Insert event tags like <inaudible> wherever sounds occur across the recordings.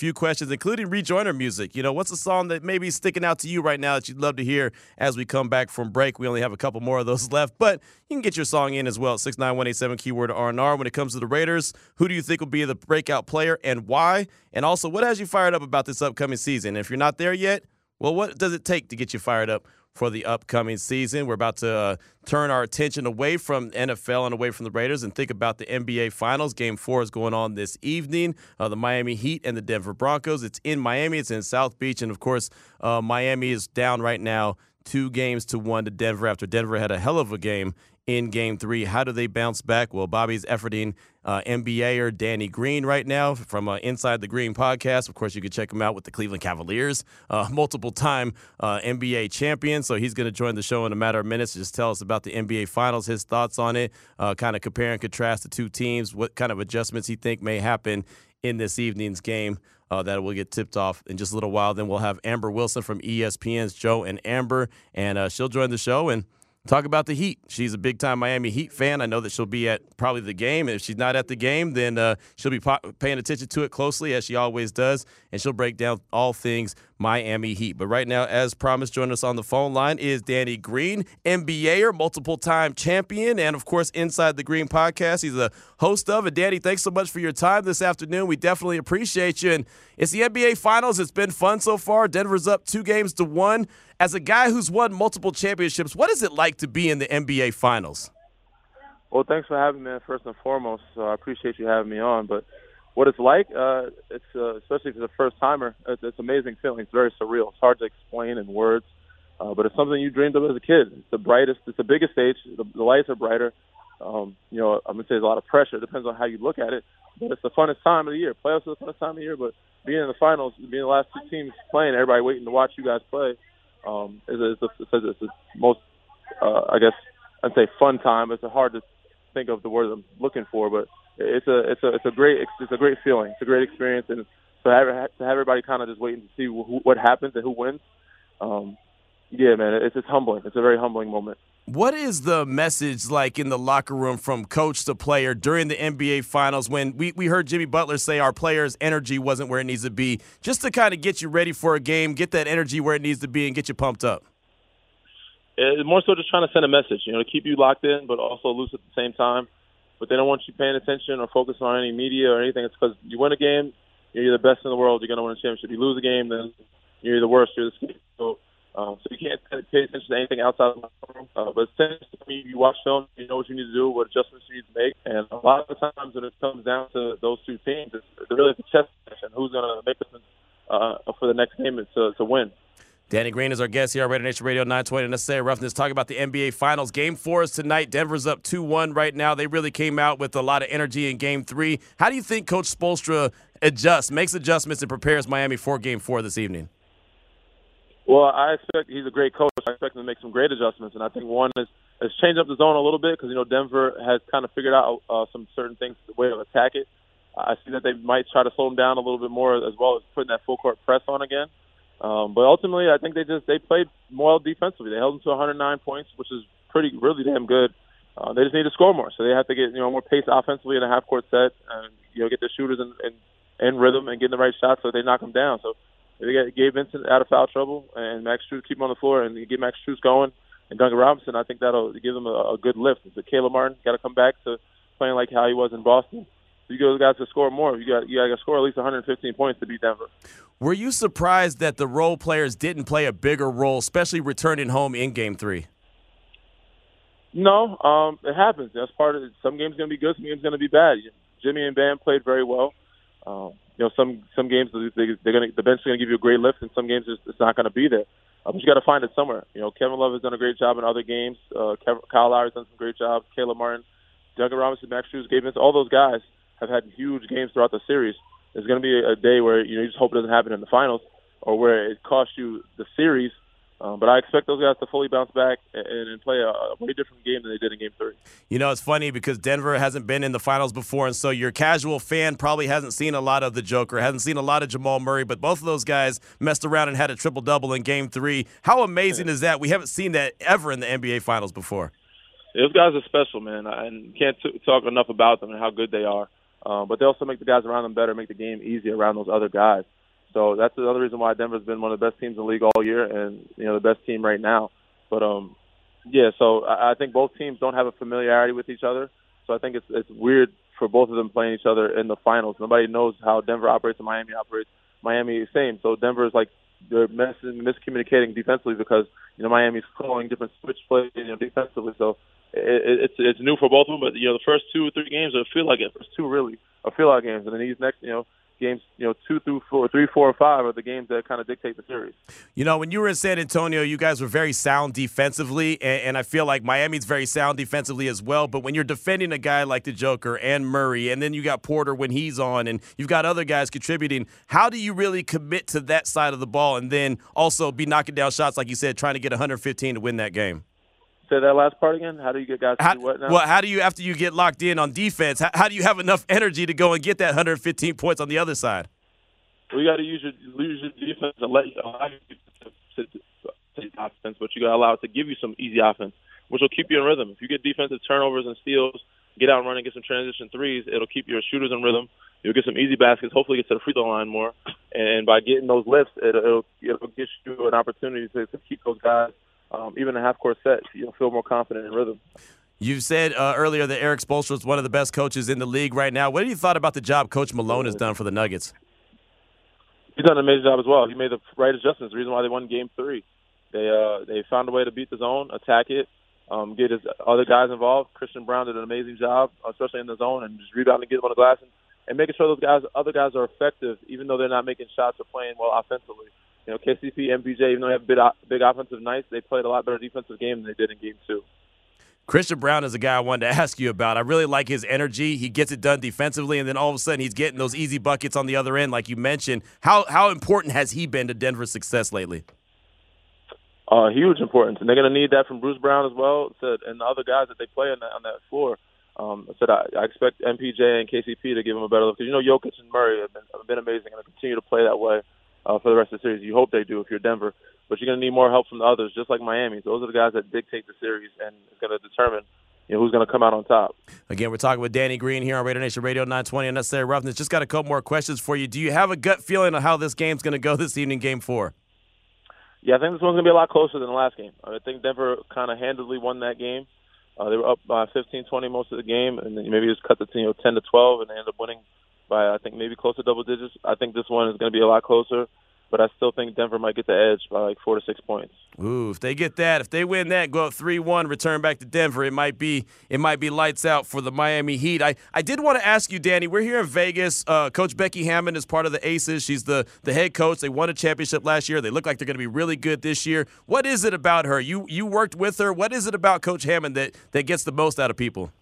few questions, including rejoiner music. You know, what's a song that may be sticking out to you right now that you'd love to hear as we come back from break? We only have a couple more of those <laughs> left, but you can get your song in as well. Six nine one eight seven keyword R&R. When it comes to the Raiders, who do you think will be the breakout player and why? And also, what has you fired up about this upcoming season? If you're not there yet, well, what does it take to get you fired up for the upcoming season? We're about to uh, turn our attention away from NFL and away from the Raiders and think about the NBA Finals. Game four is going on this evening. Uh, the Miami Heat and the Denver Broncos. It's in Miami. It's in South Beach, and of course, uh, Miami is down right now. Two games to one to Denver after Denver had a hell of a game in game three. How do they bounce back? Well, Bobby's efforting uh, NBAer Danny Green right now from uh, Inside the Green podcast. Of course, you can check him out with the Cleveland Cavaliers, uh, <laughs> multiple time uh, NBA champion. So he's going to join the show in a matter of minutes to just tell us about the NBA Finals, his thoughts on it, uh, kind of compare and contrast the two teams, what kind of adjustments he think may happen in this evening's game. Uh, that will get tipped off in just a little while. Then we'll have Amber Wilson from ESPN's Joe and Amber, and uh, she'll join the show and talk about the Heat. She's a big time Miami Heat fan. I know that she'll be at probably the game. If she's not at the game, then uh, she'll be paying attention to it closely as she always does, and she'll break down all things Miami Heat. But right now, as promised, joining us on the phone line is Danny Green, NBAer, multiple time champion, and of course, Inside the Green podcast. He's the host of it. Danny, thanks so much for your time this afternoon. We definitely appreciate you. And it's the NBA Finals. It's been fun so far. Denver's up two games to one. As a guy who's won multiple championships, what is it like to be in the NBA Finals? Well, thanks for having me, first and foremost. So I appreciate you having me on. But what it's like, uh, it's uh, especially for the first timer, it's, it's amazing feeling. It's very surreal. It's hard to explain in words, uh, but it's something you dreamed of as a kid. It's the brightest, it's the biggest stage. The, the lights are brighter. Um, you know, I'm gonna say there's a lot of pressure. It depends on how you look at it, but it's the funnest time of the year. Playoffs are the funnest time of the year, but being in the finals, being the last two teams playing, everybody waiting to watch you guys play, um, is, is, the, is the most, uh, I guess, I'd say fun time. It's hard to think of the word I'm looking for, but it's a it's a it's a great it's a great feeling. It's a great experience, and so have, to have everybody kind of just waiting to see who, what happens and who wins. Um, yeah, man, it's it's humbling. It's a very humbling moment. What is the message like in the locker room from coach to player during the NBA Finals when we, we heard Jimmy Butler say our players' energy wasn't where it needs to be, just to kind of get you ready for a game, get that energy where it needs to be, and get you pumped up? It's more so just trying to send a message, you know, to keep you locked in, but also loose at the same time but they don't want you paying attention or focusing on any media or anything. It's because you win a game, you're the best in the world. You're going to win a championship. You lose a game, then you're the worst. You're the scapegoat. Um, so you can't pay attention to anything outside of the room. Uh, but since you watch film, you know what you need to do, what adjustments you need to make. And a lot of the times when it comes down to those two teams, it's, really the chess match and who's going to make it uh, for the next game to, to win. Danny Green is our guest here on Raider Nation Radio 920. Necessary roughness. Talking about the NBA Finals. Game four is tonight. Denver's up 2 1 right now. They really came out with a lot of energy in game three. How do you think Coach Spoelstra adjusts, makes adjustments, and prepares Miami for game four this evening? Well, I expect he's a great coach. I expect him to make some great adjustments. And I think one is, is change up the zone a little bit because, you know, Denver has kind of figured out uh, some certain things, the way to attack it. I see that they might try to slow him down a little bit more as well as putting that full court press on again. Um, but ultimately, I think they just they played well defensively. They held them to 109 points, which is pretty really damn good. Uh, they just need to score more, so they have to get you know more pace offensively in a half court set, and you know get the shooters in, in, in rhythm and get the right shots so they knock them down. So they get Gabe Vincent out of foul trouble, and Max Strus keep him on the floor, and get Max Strus going, and Duncan Robinson. I think that'll give them a, a good lift. The Caleb Martin got to come back to playing like how he was in Boston you go got to score more. You got you got to score at least 115 points to beat Denver. Were you surprised that the role players didn't play a bigger role, especially returning home in Game Three? No, um, it happens. That's part of it. Some games going to be good, some games going to be bad. Jimmy and Bam played very well. Um, you know, some some games they, they're going to the bench is going to give you a great lift, and some games it's, it's not going to be there. Uh, but you got to find it somewhere. You know, Kevin Love has done a great job in other games. Uh, Kevin, Kyle Lowry's done some great jobs. Caleb Martin, Duncan Robinson, Max Strus, Gabe Vince, all those guys have had huge games throughout the series. There's going to be a day where you know you just hope it doesn't happen in the finals or where it costs you the series. Um, but I expect those guys to fully bounce back and, and play a, a, way different game than they did in Game Three. You know, it's funny because Denver hasn't been in the finals before, and so your casual fan probably hasn't seen a lot of the Joker, hasn't seen a lot of Jamal Murray, but both of those guys messed around and had a triple double in Game Three. How amazing is that? We haven't seen that ever in the NBA Finals before. Those guys are special, man, and can't t- talk enough about them and how good they are. Uh, but they also make the guys around them better, make the game easier around those other guys. So that's another reason why Denver's been one of the best teams in the league all year, and you know the best team right now. But um, yeah, so I, I think both teams don't have a familiarity with each other. So I think it's it's weird for both of them playing each other in the finals. Nobody knows how Denver operates and Miami operates. Miami same. So Denver is like they're messing, miscommunicating defensively because you know Miami's calling different switch plays you know defensively. So it, it's it's new for both of them. But you know the first two or three games, I feel like it. First two really, I feel like games, and then these next you know games, you know, two through four, three, four, and five are the games that kind of dictate the series. You know, when you were in San Antonio, you guys were very sound defensively, and, and, I feel like Miami's very sound defensively as well. But when you're defending a guy like the Joker and Murray, and then you got Porter when he's on, and you've got other guys contributing, how do you really commit to that side of the ball, and then also be knocking down shots like you said, trying to get 115 to win that game? Say that last part again. How do you get guys to how, do what now? Well, how do you after you get locked in on defense? How, how do you have enough energy to go and get that 115 points on the other side? Well, you got to use your use your defense and let allow you to, to, to offense, but you got to allow it to give you some easy offense, which will keep you in rhythm. If you get defensive turnovers and steals, get out and run and get some transition threes, it'll keep your shooters in rhythm. You'll get some easy baskets. Hopefully, get to the free throw line more, and by getting those lifts, it'll it'll, it'll get you an opportunity to, to keep those guys um, even a half court set, you'll feel more confident in rhythm. You said uh, earlier that Erik Spoelstra is one of the best coaches in the league right now. What do you thought about the job Coach Malone has done for the Nuggets? He's done an amazing job as well. He made the right adjustments. The reason why they won Game Three, they uh, they found a way to beat the zone, attack it, um, get his other guys involved. Christian Braun did an amazing job, especially in the zone, and just rebounding, get on the glass, and, and making sure those guys, other guys, are effective, even though they're not making shots or playing well offensively. You know, KCP, MPJ, even though they have big, big offensive nights, they played a lot better defensive game than they did in game two. Christian Braun is a guy I wanted to <laughs> ask you about. I really like his energy. He gets it done defensively, and then all of a sudden he's getting those easy buckets on the other end, like you mentioned. How how important has he been to Denver's success lately? Uh, huge importance, and they're going to need that from Bruce Brown as well, said, and the other guys that they play on that, on that floor. Um, I said I, I expect MPJ and KCP to give him a better look because you know Jokic and Murray have been, have been amazing and continue to play that way uh, for the rest of the series. You hope they do if you're Denver, but you're going to need more help from the others, just like Miami. Those are the guys that dictate the series and it's going to determine you know, who's going to come out on top. Again, we're talking with Danny Green here on Raider Nation Radio 920 Unnecessary Roughness. Just got a couple more questions for you. Do you have a gut feeling of how this game's going to go this evening, Game Four? Yeah, I think this one's going to be a lot closer than the last game. I think Denver kind of handedly won that game. Uh, they were up by 15, 20 most of the game, and then maybe just cut the you know 10 to 12, and they ended up winning by I think maybe close to double digits. I think this one is going to be a lot closer but I still think Denver might get the edge by like four to six points. Ooh, if they get that, if they win that, go up three one, return back to Denver, it might be it might be lights out for the Miami Heat. I, I did want to ask you, Danny. We're here in Vegas. Uh, coach Becky Hammon is part of the Aces. She's the the head coach. They won a championship last year. They look like they're going to be really good this year. What is it about her? You you worked with her. What is it about Coach Hammon that that gets the most out of people?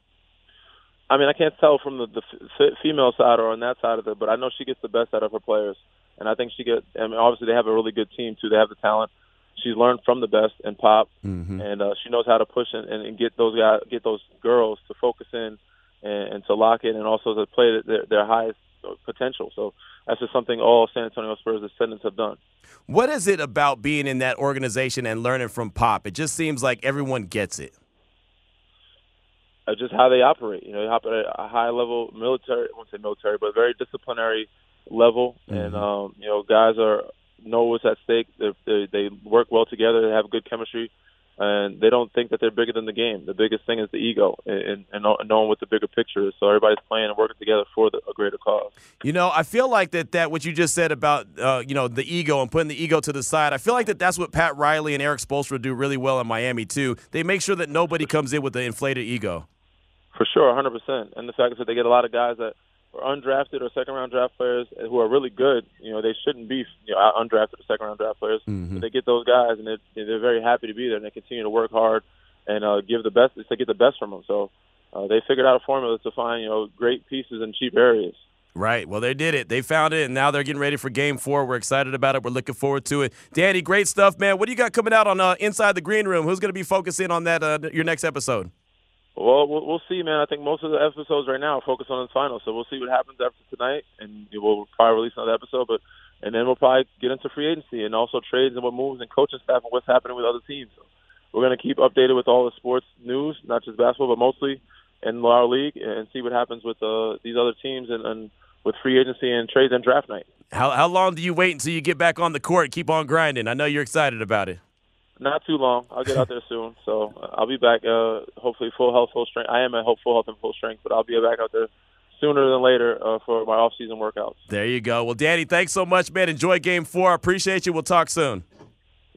I mean, I can't tell from the, the f- female side or on that side of it, but I know she gets the best out of her players and I think she get. I mean, obviously they have a really good team too. They have the talent. She's learned from the best in pop, mm-hmm. and uh, she knows how to push and, and get those guys, get those girls to focus in and, and to lock in, and also to play their, their highest potential. So that's just something all San Antonio Spurs descendants have done. What is it about being in that organization and learning from Pop? It just seems like everyone gets it. Just how they operate. You know, they operate at a high level military. I won't say military, but very disciplinary level, mm-hmm. and um, you know, guys are know what's at stake. They, they they work well together. They have good chemistry, and they don't think that they're bigger than the game. The biggest thing is the ego and, and knowing what the bigger picture is. So everybody's playing and working together for the, a greater cause. You know, I feel like that that what you just said about uh, you know the ego and putting the ego to the side. I feel like that that's what Pat Riley and Erik Spoelstra do really well in Miami too. They make sure that nobody comes in with the inflated ego. For sure, 100%. And the fact is that they get a lot of guys that are undrafted or second round draft players who are really good. You know, they shouldn't be you know, undrafted or second round draft players. Mm-hmm. But they get those guys, and they're, they're very happy to be there, and they continue to work hard and uh, give the best to get the best from them. So uh, they figured out a formula to find you know great pieces in cheap areas. Right. Well, they did it. They found it, and now they're getting ready for Game Four. We're excited about it. We're looking forward to it. Danny, great stuff, man. What do you got coming out on uh, Inside the Green Room? Who's going to be focusing on that uh, your next episode? Well, we'll see, man. I think most of the episodes right now are focused on the final, so we'll see what happens after tonight, and we'll probably release another episode. But and then we'll probably get into free agency and also trades and what moves and coaching staff and what's happening with other teams. So we're to keep updated with all the sports news, not just basketball, but mostly in our league and see what happens with uh, these other teams and, and with free agency and trades and draft night. How how long do you wait until you get back on the court? Keep on grinding. I know you're excited about it. Not too long. I'll get out there soon, so uh, I'll be back. Uh, hopefully, full health, full strength. I am at full health and full strength, but I'll be back out there sooner than later uh, for my off-season workouts. There you go. Well, Danny, thanks so much, man. Enjoy Game Four. I appreciate you. We'll talk soon.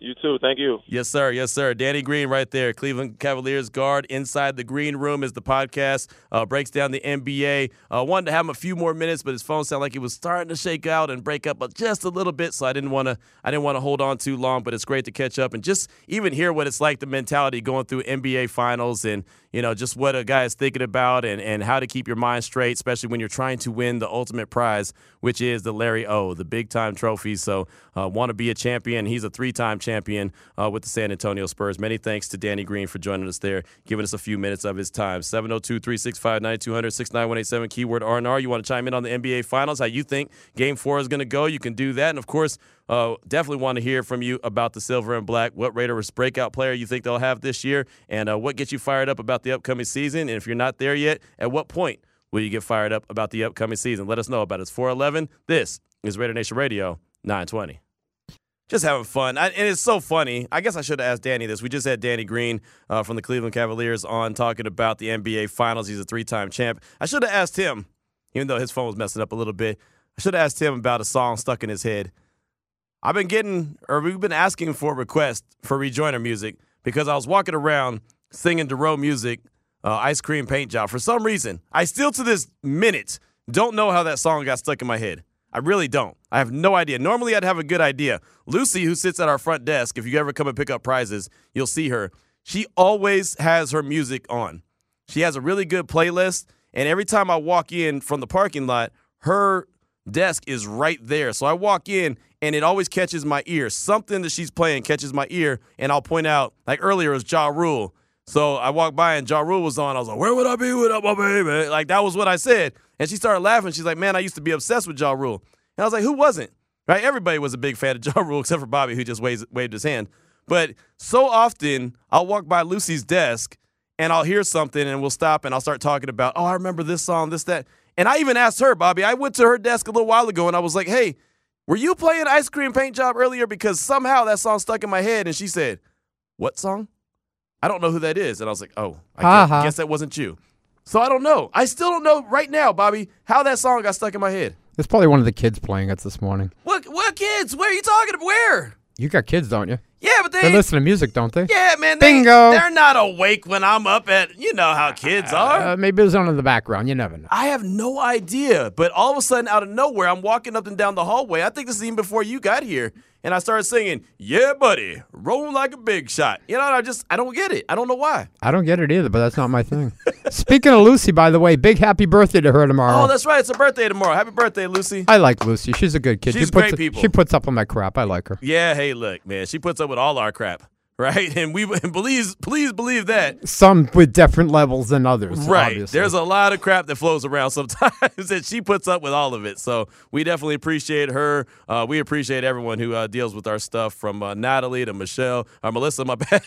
You too. Thank you. Yes, sir. Yes, sir. Danny Green right there. Cleveland Cavaliers guard. Inside the Green Room is the podcast. Uh, breaks down the NBA. Uh, wanted to have him a few more minutes, but his phone sounded like he was starting to shake out and break up just a little bit. So I didn't want to. I didn't want to hold on too long. But it's great to catch up and just even hear what it's like the mentality going through NBA finals and you know just what a guy is thinking about and and how to keep your mind straight, especially when you're trying to win the ultimate prize, which is the Larry O, the big time trophy. So uh, want to be a champion. He's a three time champion uh, with the San Antonio Spurs. Many thanks to Danny Green for joining us there, giving us a few minutes of his time. 702 365 9200 69187 keyword RNR. You want to chime in on the NBA Finals, how you think game four is going to go? You can do that. And of course, uh, definitely want to hear from you about the silver and black. What Raiders breakout player you think they'll have this year, and uh, what gets you fired up about the upcoming season? And if you're not there yet, at what point will you get fired up about the upcoming season? Let us know about it. It's 411. This is Raider Nation Radio 920 just having fun. I, and it's so funny. I guess I should have asked Danny this. We just had Danny Green uh, from the Cleveland Cavaliers on talking about the NBA Finals. He's a three time champ. I should have asked him, even though his phone was messing up a little bit, I should have asked him about a song stuck in his head. I've been getting, or we've been asking for requests for rejoiner music because I was walking around singing Dorrough music, uh, Ice Cream Paint Job. For some reason, I still to this minute don't know how that song got stuck in my head. I really don't. I have no idea. Normally, I'd have a good idea. Lucy, who sits at our front desk, if you ever come and pick up prizes, you'll see her. She always has her music on. She has a really good playlist, and every time I walk in from the parking lot, her desk is right there. So I walk in, and it always catches my ear. Something that she's playing catches my ear, and I'll point out, like earlier, it was Ja Rule. So I walked by and Ja Rule was on. I was like, where would I be without my baby? Like, that was what I said. And she started laughing. She's like, man, I used to be obsessed with Ja Rule. And I was like, who wasn't? Right? Everybody was a big fan of <laughs> Ja Rule except for Bobby, who just waved, waved his hand. But so often, I'll walk by Lucy's desk and I'll hear something and we'll stop and I'll start talking about, oh, I remember this song, this, that. And I even asked her, Bobby, I went to her desk a little while ago and I was like, hey, were you playing Ice Cream Paint Job earlier? Because somehow that song stuck in my head. And she said, what song? I don't know who that is. And I was like, oh, I guess, Uh-huh. guess that wasn't you. So I don't know. I still don't know right now, Bobby, how that song got stuck in my head. It's probably one of the kids playing it this morning. What what kids? Where are you talking about? Where? You got kids, don't you? They They listen to music, don't they? Yeah, man. They, Bingo. They're not awake when I'm up at you know how kids are. Uh, maybe it was on in the background. You never know. I have no idea. But all of a sudden, out of nowhere, I'm walking up and down the hallway. I think this is even before you got here. And I started singing, Yeah, buddy, roll like a big shot. You know, I just, I don't get it. I don't know why. I don't get it either, but that's not my thing. <laughs> Speaking of Lucy, by the way, big happy birthday to her tomorrow. Oh, that's right. It's her birthday tomorrow. Happy birthday, Lucy. I like Lucy. She's a good kid. She's she puts great people. She puts up with my crap. I like her. Yeah, hey, look, man. She puts up with all our crap, right? <laughs> And we, and please, please believe that. Some with different levels than others. Right. Obviously. There's a lot of crap that flows around <laughs> sometimes, and she puts up with all of it. So we definitely appreciate her. Uh, we appreciate everyone who uh, deals with our stuff, from uh, Natalie to Michelle or Melissa. My <laughs> bad.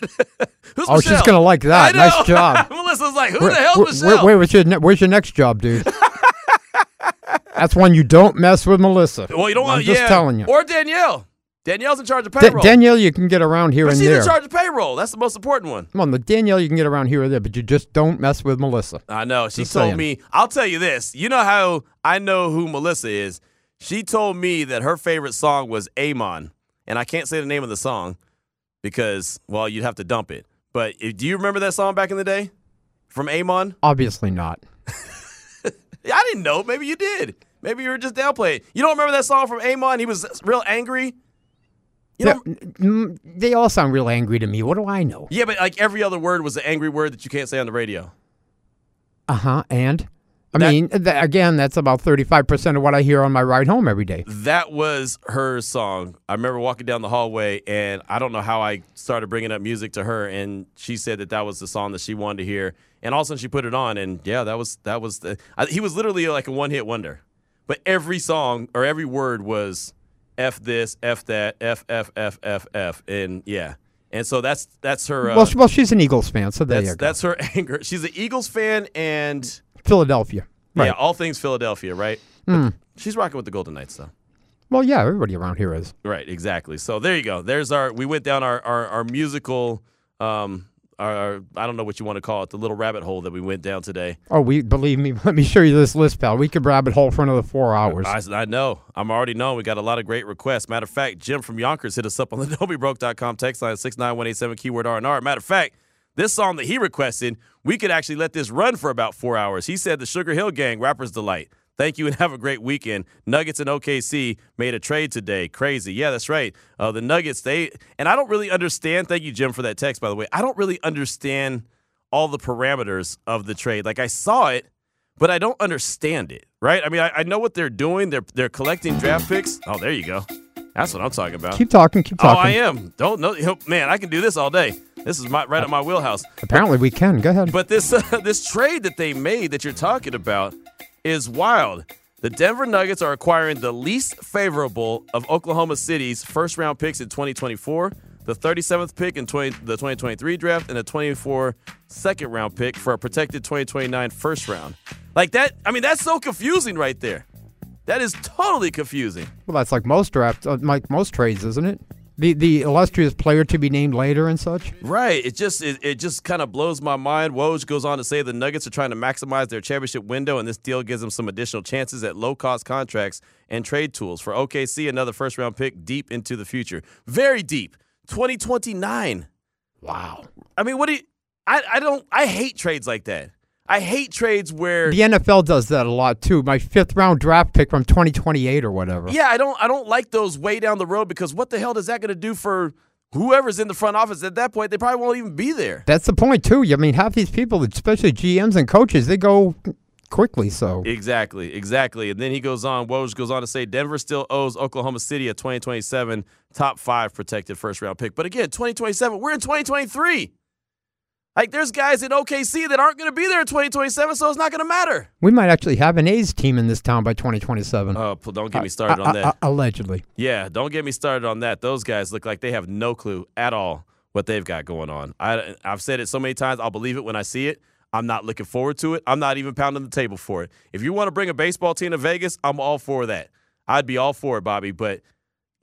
Who's Oh, she's gonna like that. Nice job. Melissa's like, who Where- the hell, where- Michelle? where- where's your ne- Where's your next job, dude? That's one you don't mess with, Melissa. well, you don't I'm want. just yeah. telling you. Or Danielle. Danielle's in charge of Da- payroll. Danielle, you can get around here but and she's there. in charge of payroll. That's the most important one. Come on, the Danielle, you can get around here or there, but you just don't mess with Melissa. I know. She Just told saying. me. I'll tell you this. You know how I know who Melissa is. She told me that her favorite song was Eamon, and I can't say the name of the song because, well, you'd have to dump it. But do you remember that song back in the day from Eamon? Obviously not. <laughs> I didn't know. Maybe you did. Maybe you were just downplaying. You don't remember that song from Eamon? He was real angry. You They, know, mm, they all sound real angry to me. What do I know? yeah, but like every other word was an angry word that you can't say on the radio. Uh huh. And I That- mean, th- again, that's about thirty-five percent of what I hear on my ride home every day. That was her song. I remember walking down the hallway, and I don't know how I started bringing up music to her, and she said that that was the song that she wanted to hear. And all of a sudden, she put it on, and yeah, that was that was the. I, he was literally like a one-hit wonder, but every song or every word was f this, f that, f f f f f, and yeah. and so that's that's her. Uh, well, she, well, she's an Eagles fan, so there that's that's her <laughs> anger. She's an Eagles fan, and Philadelphia. Right. yeah, all things Philadelphia, right? But she's rocking with the Golden Knights, though. Well, yeah, everybody around here is. Right, exactly. So there you go. There's our. We went down our our, our musical. Um, our, I don't know what you want to call it, the little rabbit hole that we went down today. Oh, we believe me. <laughs> Let me show you this list, pal. We could rabbit hole for another four hours. I, I know. I'm already knowing. We got a lot of great requests. Matter of fact, Jim from Yonkers hit us up on the <laughs> don'tbebroke.com text line six nine one eight seven keyword R and R. Matter of fact, this song that he requested, we could actually let this run for about four hours. He said the Sugarhill Gang, Rapper's Delight. Thank you and <laughs> have a great weekend. Nuggets and OKC made a trade today. Crazy. Yeah, that's right. Uh, the Nuggets, they, and I don't really understand. Thank you, Jim, for that text, by the way. I don't really understand all the parameters of the trade. Like, I saw it, but I don't understand it, right? I mean, I, I know what they're doing. They're, they're collecting draft picks. Oh, there you go. That's what I'm talking about. keep talking. Keep talking. oh. I am. Don't know. Man, I can do this all day. This is my, right at my wheelhouse. Apparently, we can. Go ahead. But this uh, <laughs> this trade that they made that you're talking about is wild. The Denver Nuggets are acquiring the least favorable of Oklahoma City's first round picks in 2024, the 37th pick in 20, the 2023 draft, and the 24 second round pick for a protected 2029 first round. Like that, I mean, that's so confusing right there. That is totally confusing. well, that's like most drafts, uh, like most trades, isn't it? The the illustrious player to be named later and such. Right. It just it, it just kind of blows my mind. Woj goes on to say the Nuggets are trying to maximize their championship window, and this deal gives them some additional chances at low cost contracts and trade tools for OKC. Another first round pick deep into the future, very deep, twenty twenty nine. Wow. I mean, what do you? I I don't. I hate trades like that. I hate trades where. The NFL does that a lot too. My fifth round draft pick from 2028 or whatever. Yeah, I don't. I don't like those way down the road because what the hell is that going to do for whoever's in the front office at that point? They probably won't even be there. That's the point too. I mean, half these people, especially GMs and coaches, they go quickly. So Exactly, exactly. And then he goes on, Woj goes on to say Denver still owes Oklahoma City a 2027 top five protected first round pick. But again, 2027, we're in 2023. Like there's guys in OKC that aren't going to be there in 2027, so it's not going to matter. we might actually have an A's team in this town by 2027. Oh, don't get me started Uh, on that. uh, allegedly. Yeah, don't get me started on that. Those guys look like they have no clue at all what they've got going on. I, I've said it so many times, I'll believe it when I see it. I'm not looking forward to it. I'm not even pounding the table for it. If you want to bring a baseball team to Vegas, I'm all for that. I'd be all for it, Bobby, but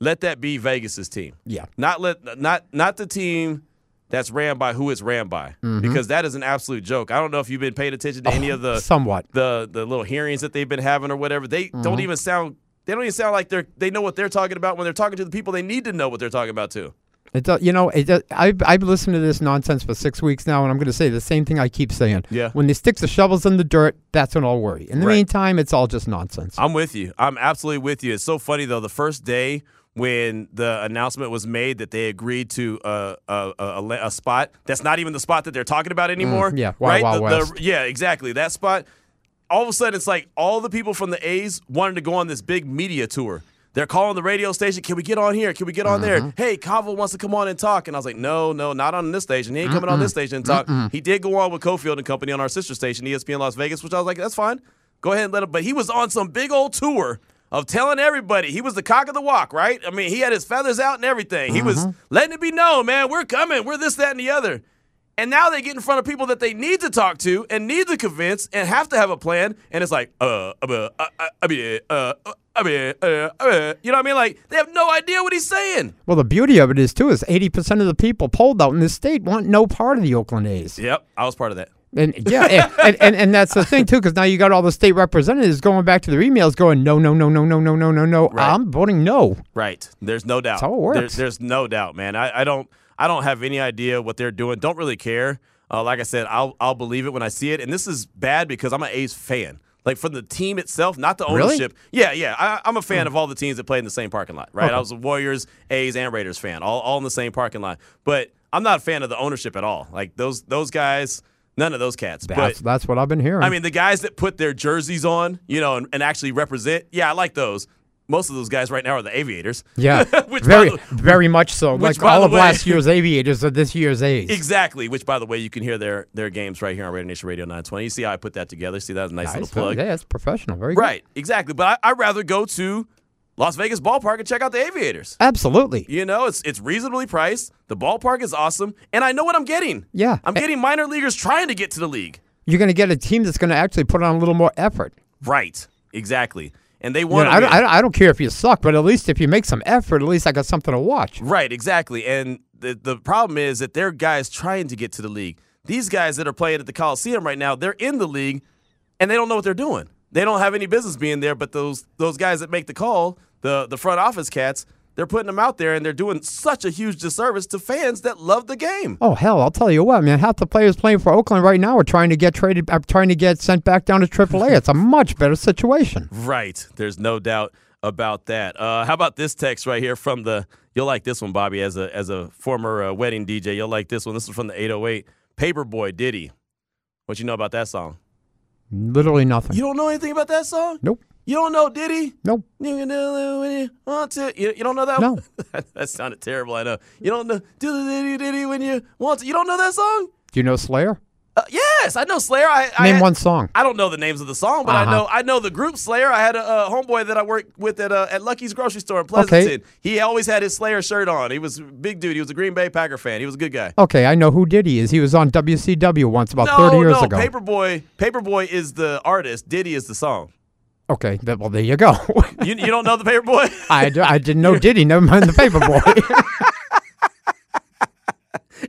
let that be Vegas's team. Yeah. Not let not not the team that's ran by who it's ran by. Mm-hmm. Because that is an absolute joke. I don't know if you've been paying attention to any of the <laughs> Somewhat. the the little hearings that they've been having or whatever. They Mm-hmm. don't even sound they don't even sound like they're they know what they're talking about when they're talking to the people they need to know what they're talking about too. It does, you know, it does, I've, I've listened to this nonsense for six weeks now, and I'm going to say the same thing I keep saying. Yeah. When they stick the shovels in the dirt, that's when I'll worry. In the Right. meantime, it's all just nonsense. I'm with you. I'm absolutely with you. It's so funny though. The first day when the announcement was made that they agreed to a a, a, a, a spot that's not even the spot that they're talking about anymore. Mm, yeah, Wild right. Wild The- the- yeah, exactly. That spot. All of a sudden, it's like all the people from the A's wanted to go on this big media tour. They're calling the radio station. Can we get on here? Can we get on Mm-hmm. there? Hey, Kaval wants to come on and talk. And I was like, no, no, not on this station. He ain't coming on this station and talk. He did go on with Cofield and Company on our sister station, ESPN Las Vegas, which I was like, that's fine. Go ahead and let him. But he was on some big old tour of telling everybody he was the cock of the walk, right? I mean, he had his feathers out and everything. He was letting it be known, man, we're coming. We're this, that, and the other. And now they get in front of people that they need to talk to and need to convince and have to have a plan. And it's like, uh, uh, uh, uh, I mean, uh, uh, I mean, uh, uh, you know what I mean? Like they have no idea what he's saying. well, the beauty of it is, too, is 80% of the people polled out in this state want no part of the Oakland A's. Yep, I was part of that. And yeah, and, and, and, that's the thing, too, because now you got all the state representatives going back to their emails going, no, no, no, no, no, no, no, no, no. Right. I'm voting no. Right. There's no doubt. how it works. There- there's no doubt, man. I, I don't I don't have any idea what they're doing. Don't really care. Uh, like I said, I'll I'll believe it when I see it. And this is bad because I'm an A's fan. Like from the team itself, not the Really? ownership. Yeah, yeah. I, I'm a fan of all the teams that play in the same parking lot. Right. I was a Warriors, A's, and Raiders fan, all all in the same parking lot. But I'm not a fan of the ownership at all. Like those those guys, none of those cats. That's, but that's what I've been hearing. I mean, the guys that put their jerseys on, you know, and, and actually represent. Yeah, I like those. Most of those guys right now are the Aviators. yeah, <laughs> Which, very, the- very much so. Like all of way- last year's Aviators are this year's A's. Exactly. Which, by the way, you can hear their their games right here on Radio Nation Radio 920. You see how I put that together? See, that was a nice Nice. little plug. Yeah, it's professional. Very good. Right. Exactly. But I, I'd rather go to Las Vegas ballpark and check out the Aviators. Absolutely. You know, it's it's reasonably priced. The ballpark is awesome, and I know what I'm getting. Yeah. I'm getting minor leaguers trying to get to the league. You're going to get a team that's going to actually put on a little more effort. Right. Exactly. And they You want know, I, don't, I don't- I don't care if you suck, but at least if you make some effort, at least I got something to watch. Right, exactly. And the the problem is that they're guys trying to get to the league. These guys that are playing at the Coliseum right now, they're in the league and they don't know what they're doing. They don't have any business being there, but those those guys that make the call, the the front office cats, they're putting them out there and they're doing such a huge disservice to fans that love the game. Oh hell, I'll tell you what, man. Half the players playing for Oakland right now are trying to get traded, are trying to get sent back down to AAA. it's a much better situation. Right. There's no doubt about that. Uh, how about this text right here from the? You'll like this one, Bobby, as a as a former uh, wedding DJ. You'll like this one. This is from the 808. Paperboy Ditty. What you know about that song? Literally nothing. You don't know anything about that song? Nope. You don't know Ditty? Nope. You do it when you want to. You, you don't know that? No. <laughs> that sounded terrible. I know. You don't know Ditty Ditty when you want to. You don't know that song? Do you know Slayer? Uh, yes, I know Slayer. I, I Name had- one song. I don't know the names of the song, but I Uh-huh. know I know the group Slayer. I had a, uh homeboy that I worked with at uh, at Lucky's grocery store in Pleasanton. He always had his Slayer shirt on. He was a big dude. He was a Green Bay Packer fan. He was a good guy. Okay, I know who Diddy is. He was on WCW once about no, 30 years no, ago. Paperboy. Paperboy is the artist. Ditty is the song. Okay, well, there you go. You, you don't know the Paperboy? <laughs> I, I didn't know <laughs> Ditty, never mind the paperboy. <laughs>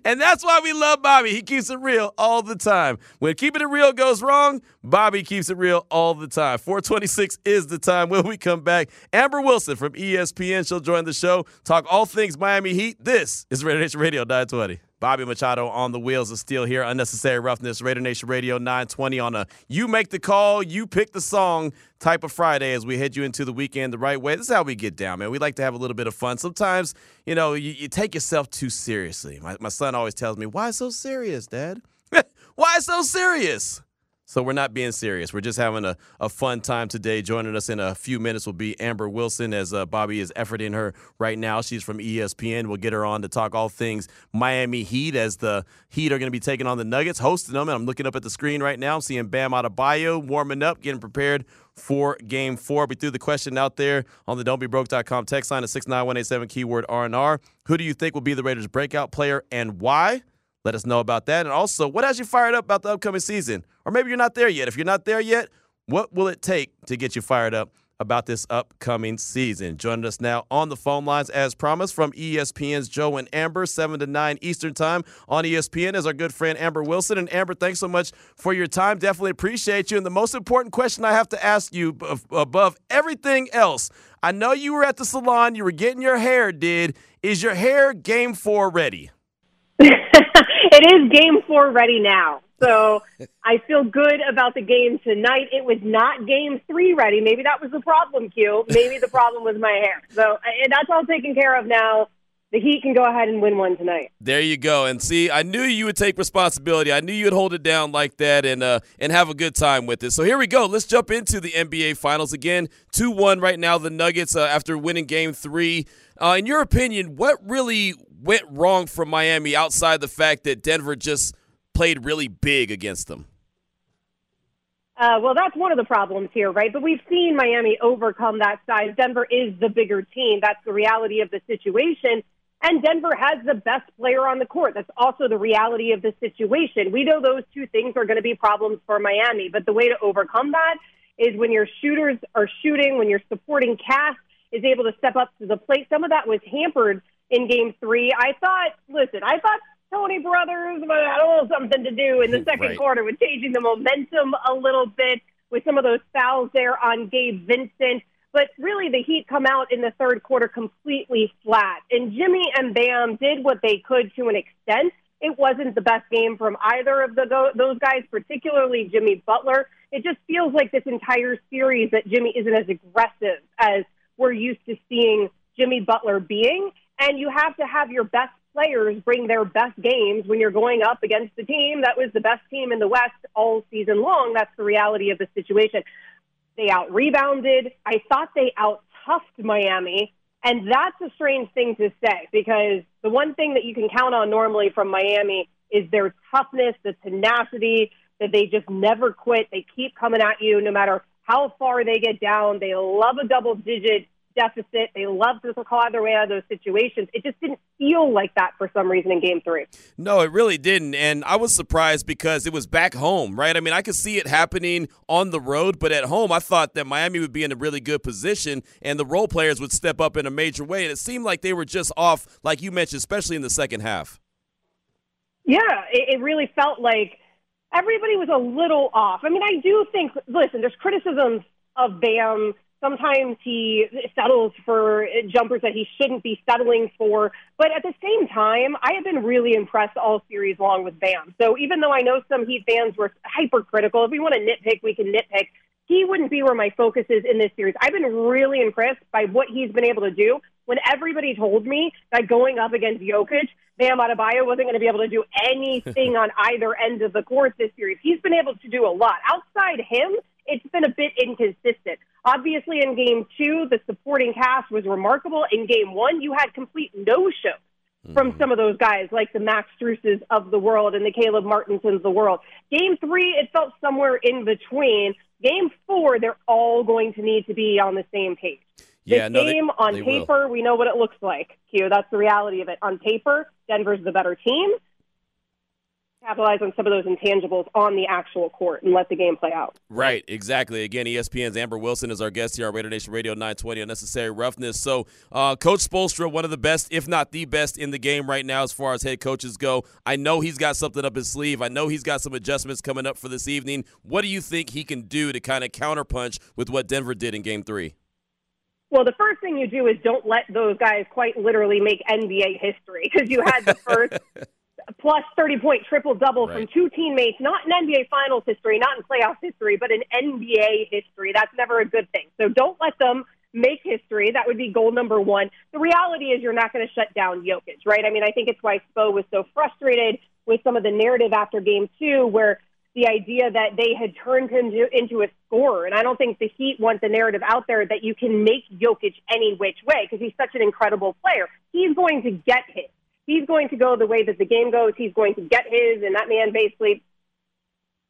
And that's why we love Bobby. He keeps it real all the time. When keeping it real goes wrong, Bobby keeps it real all the time. 426 is the time when we come back. Amber Wilson from ESPN, she'll join the show, talk all things Miami Heat. This is Raider Nation Radio 920. Bobby Machado on the wheels of steel here. Unnecessary roughness. Raider Nation Radio 920 on a you make the call, you pick the song type of Friday as we head you into the weekend the right way. This is how we get down, man. We like to have a little bit of fun. Sometimes, you know, you, you take yourself too seriously. My, my son always tells me, Why so serious, Dad? <laughs> Why so serious? So we're not being serious. We're just having a, a fun time today. Joining us in a few minutes will be Amber Wilson as uh, Bobby is efforting her right now. She's from ESPN. We'll get her on to talk all things Miami Heat as the Heat are going to be taking on the Nuggets, hosting them. And I'm looking up at the screen right now. I'm seeing Bam Adebayo warming up, getting prepared for game four. We threw the question out there on the don'tbebroke.com text line at 69187 keyword R&R. Who do you think will be the Raiders breakout player and why? Let us know about that. And also, what has you fired up about the upcoming season? Or maybe you're not there yet. If you're not there yet, what will it take to get you fired up about this upcoming season? Joining us now on the phone lines, as promised, from ESPN's Joe and Amber, 7 to 9 Eastern Time on ESPN, is our good friend Amber Wilson. And Amber, thanks so much for your time. Definitely appreciate you. And the most important question I have to ask you above everything else I know you were at the salon, you were getting your hair did. Is your hair game four ready? <laughs> it is game four ready now. So <laughs> I feel good about the game tonight. It was not game three ready. Maybe that was the problem, Q. Maybe the problem was my hair. So and that's all taken care of now. The Heat can go ahead and win one tonight. There you go. And see, I knew you would take responsibility. I knew you'd hold it down like that and uh, and have a good time with it. So here we go. Let's jump into the NBA Finals again. Two one right now. The Nuggets uh, after winning Game Three. Uh, in your opinion, what really went wrong for Miami outside the fact that Denver just played really big against them? Uh, well, that's one of the problems here, right? But we've seen Miami overcome that size. Denver is the bigger team. That's the reality of the situation. And Denver has the best player on the court. That's also the reality of the situation. We know those two things are going to be problems for Miami. But the way to overcome that is when your shooters are shooting, when you're supporting cast is able to step up to the plate. Some of that was hampered in game three. I thought, listen, I thought Tony Brothers had a little something to do in the <laughs> second Right. quarter with changing the momentum a little bit with some of those fouls there on Gabe Vincent. But really, the Heat come out in the third quarter completely flat. And Jimmy and Bam did what they could to an extent. It wasn't the best game from either of the go- those guys, particularly Jimmy Butler. It just feels like this entire series that Jimmy isn't as aggressive as we're used to seeing Jimmy Butler being. And you have to have your best players bring their best games when you're going up against the team that was the best team in the West all season long. That's the reality of the situation. They out rebounded. I thought they out toughed Miami. And that's a strange thing to say because the one thing that you can count on normally from Miami is their toughness, the tenacity, that they just never quit. They keep coming at you no matter how far they get down. They love a double digit deficit. They love to claw their way out of those situations. It just didn't feel like that for some reason in game three. No, it really didn't. And I was surprised because it was back home, right? I mean, I could see it happening on the road, but at home, I thought that Miami would be in a really good position and the role players would step up in a major way. And it seemed like they were just off, like you mentioned, especially in the second half. Yeah, it, it really felt like everybody was a little off. I mean, I do think, listen, there's criticisms of Bam. Sometimes he settles for jumpers that he shouldn't be settling for. But at the same time, I have been really impressed all series long with Bam. So even though I know some Heat fans were hypercritical, if we want to nitpick, we can nitpick. He wouldn't be where my focus is in this series. I've been really impressed by what he's been able to do. When everybody told me that going up against Jokic, Bam Adebayo wasn't going to be able to do anything <laughs> on either end of the court this series. He's been able to do a lot. Outside him, it's been a bit inconsistent. Obviously, in game two, the supporting cast was remarkable. In game one, you had complete no show from mm-hmm. some of those guys, like the Max Struses of the world and the Caleb Martinsons of the world. Game three, it felt somewhere in between. Game four, they're all going to need to be on the same page. Yeah, no, game they, on they paper, will. we know what it looks like. Q, that's the reality of it. On paper, Denver's the better team capitalize on some of those intangibles on the actual court and let the game play out. Right, exactly. Again, ESPN's Amber Wilson is our guest here on Raider Nation Radio 920 Unnecessary Roughness. So, uh, Coach Spoelstra, one of the best, if not the best, in the game right now as far as head coaches go. I know he's got something up his sleeve. I know he's got some adjustments coming up for this evening. What do you think he can do to kind of counterpunch with what Denver did in game three? Well, the first thing you do is don't let those guys quite literally make NBA history because you had the first <laughs> plus 30 point triple double right. from two teammates, not in NBA Finals history, not in playoff history, but in NBA history. That's never a good thing. So don't let them make history. That would be goal number one. The reality is you're not going to shut down Jokic, right? I mean, I think it's why Spo was so frustrated with some of the narrative after game two, where the idea that they had turned him to, into a scorer. And I don't think the Heat want the narrative out there that you can make Jokic any which way because he's such an incredible player. He's going to get his he's going to go the way that the game goes. He's going to get his, and that man basically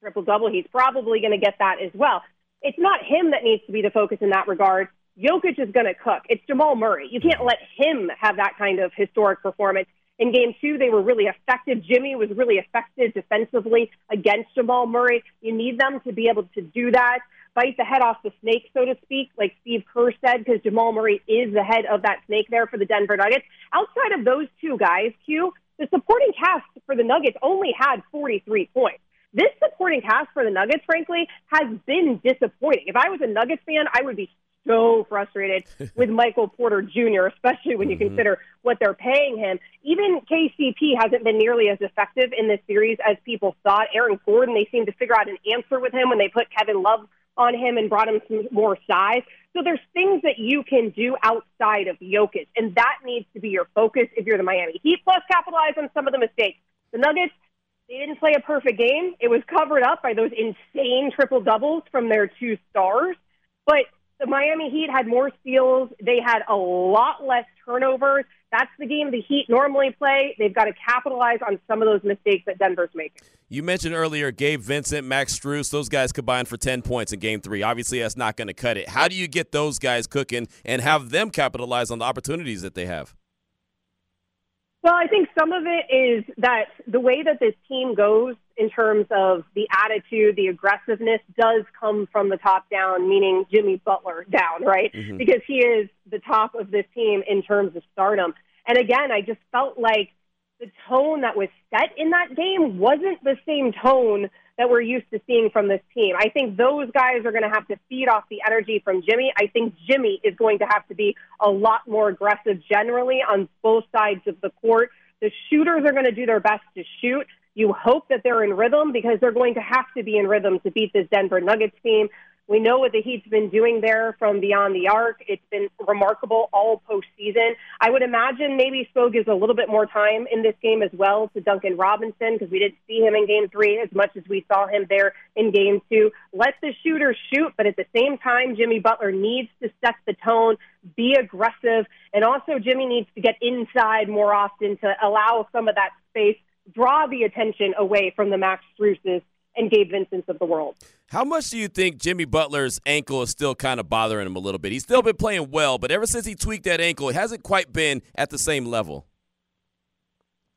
triple double. He's probably going to get that as well. It's not him that needs to be the focus in that regard. Jokic is going to cook. It's Jamal Murray. You can't let him have that kind of historic performance. In game two, they were really effective. Jimmy was really effective defensively against Jamal Murray. You need them to be able to do that bite the head off the snake, so to speak, like Steve Kerr said, because Jamal Murray is the head of that snake there for the Denver Nuggets. Outside of those two guys, Q, the supporting cast for the Nuggets only had 43 points. This supporting cast for the Nuggets, frankly, has been disappointing. If I was a Nuggets fan, I would be so frustrated <laughs> with Michael Porter Jr., especially when you mm-hmm. consider what they're paying him. Even KCP hasn't been nearly as effective in this series as people thought. Aaron Gordon, they seem to figure out an answer with him when they put Kevin Love on him and brought him some more size. So there's things that you can do outside of Jokic, and that needs to be your focus if you're the Miami Heat. Plus, capitalize on some of the mistakes. The Nuggets, they didn't play a perfect game. It was covered up by those insane triple doubles from their two stars. But the Miami Heat had more steals. They had a lot less turnovers. That's the game the Heat normally play. They've got to capitalize on some of those mistakes that Denver's making. You mentioned earlier Gabe Vincent, Max Strus. Those guys combined for 10 points in game three. Obviously, that's not going to cut it. How do you get those guys cooking and have them capitalize on the opportunities that they have? Well, I think some of it is that the way that this team goes in terms of the attitude, the aggressiveness does come from the top down, meaning Jimmy Butler down, right? Mm-hmm. Because he is the top of this team in terms of stardom. And again, I just felt like the tone that was set in that game wasn't the same tone that we're used to seeing from this team. I think those guys are going to have to feed off the energy from Jimmy. I think Jimmy is going to have to be a lot more aggressive generally on both sides of the court. The shooters are going to do their best to shoot. You hope that they're in rhythm because they're going to have to be in rhythm to beat this Denver Nuggets team. We know what the Heat's been doing there from beyond the arc. It's been remarkable all postseason. I would imagine maybe Spo gives a little bit more time in this game as well to Duncan Robinson because we didn't see him in game three as much as we saw him there in game two. Let the shooters shoot, but at the same time, Jimmy Butler needs to set the tone, be aggressive, and also Jimmy needs to get inside more often to allow some of that space, draw the attention away from the Max Struses and Gabe Vincent's of the world. How much do you think Jimmy Butler's ankle is still kind of bothering him a little bit? He's still been playing well, but ever since he tweaked that ankle, it hasn't quite been at the same level.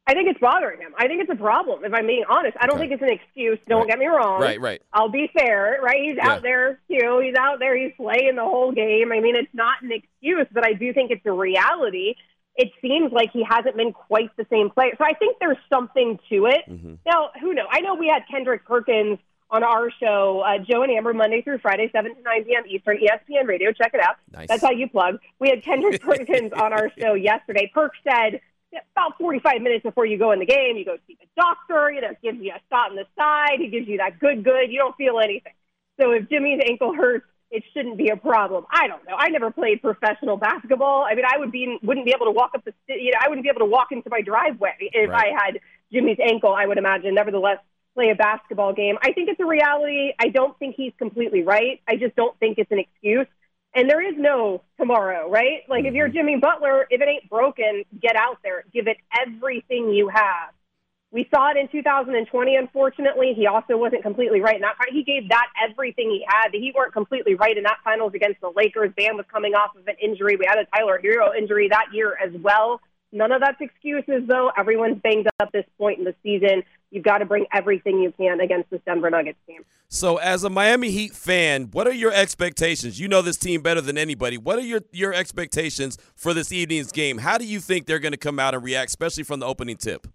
I think it's bothering him. I think it's a problem, if I'm being honest. I don't Okay. think it's an excuse. Don't Right. get me wrong. Right, right. I'll be fair, right? He's Yeah. out there, too. He's out there. He's playing the whole game. I mean, it's not an excuse, but I do think it's a reality. It seems like he hasn't been quite the same player. So I think there's something to it. Mm-hmm. Now, who knows? I know we had Kendrick Perkins on our show, uh, Joe and Amber, Monday through Friday, 7 to 9 p.m. Eastern, ESPN Radio. Check it out. Nice. That's how you plug. We had Kendrick <laughs> Perkins on our show yesterday. Perk said about 45 minutes before you go in the game, you go see the doctor. You know, gives you a shot in the side. He gives you that good, good. You don't feel anything. So if Jimmy's ankle hurts, it shouldn't be a problem. I don't know. I never played professional basketball. I mean, I would be wouldn't be able to walk up the you know I wouldn't be able to walk into my driveway if Right. I had Jimmy's ankle. I would imagine. Nevertheless, play a basketball game. I think it's a reality. I don't think he's completely right. I just don't think it's an excuse. And there is no tomorrow, right? Like if you're mm-hmm. Jimmy Butler, if it ain't broken, get out there, give it everything you have. We saw it in 2020. Unfortunately, he also wasn't completely right in that. He gave that everything he had. He weren't completely right in that finals against the Lakers. Bam was coming off of an injury. We had a Tyler Herro injury that year as well. None of that's excuses, though. Everyone's banged up at this point in the season. You've got to bring everything you can against this Denver Nuggets team. So, as a Miami Heat fan, what are your expectations? You know this team better than anybody. What are your, your expectations for this evening's game? How do you think they're going to come out and react, especially from the opening tip?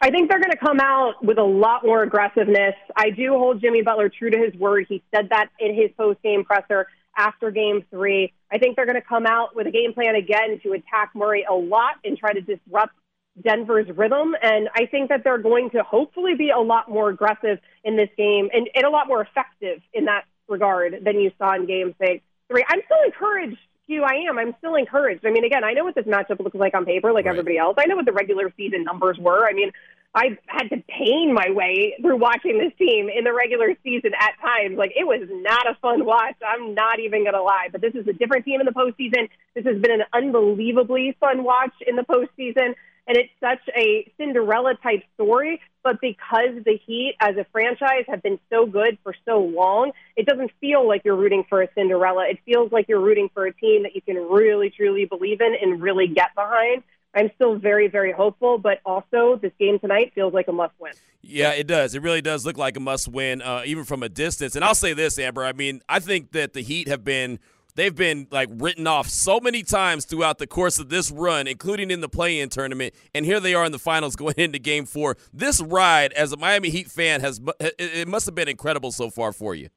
I think they're going to come out with a lot more aggressiveness. I do hold Jimmy Butler true to his word. He said that in his post game presser after game three. I think they're going to come out with a game plan again to attack Murray a lot and try to disrupt Denver's rhythm. And I think that they're going to hopefully be a lot more aggressive in this game and, and a lot more effective in that regard than you saw in game say, three. I'm still encouraged. Q, I am. I'm still encouraged. I mean, again, I know what this matchup looks like on paper, like Right. everybody else. I know what the regular season numbers were. I mean, I had to pain my way through watching this team in the regular season at times. Like it was not a fun watch. I'm not even gonna lie. But this is a different team in the postseason. This has been an unbelievably fun watch in the postseason. And it's such a Cinderella type story, but because the Heat as a franchise have been so good for so long, it doesn't feel like you're rooting for a Cinderella. It feels like you're rooting for a team that you can really, truly believe in and really get behind. I'm still very, very hopeful, but also this game tonight feels like a must win. Yeah, it does. It really does look like a must win, uh, even from a distance. And I'll say this, Amber. I mean, I think that the Heat have been. They've been like written off so many times throughout the course of this run, including in the play-in tournament, and here they are in the finals <laughs> going into Game Four. This ride, as a Miami Heat fan, has it- it must have been incredible so far for you.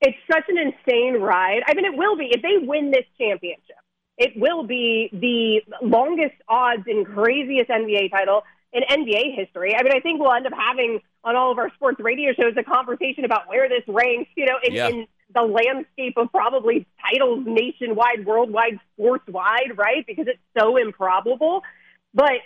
It's such an insane ride. I mean, it will be if they win this championship. It will be the longest odds and craziest NBA title in NBA history. I mean, I think we'll end up having on all of our sports radio shows a conversation about where this ranks, you know, in, Yeah. in the landscape of probably titles nationwide, worldwide, sports wide, right? Because it's so improbable. But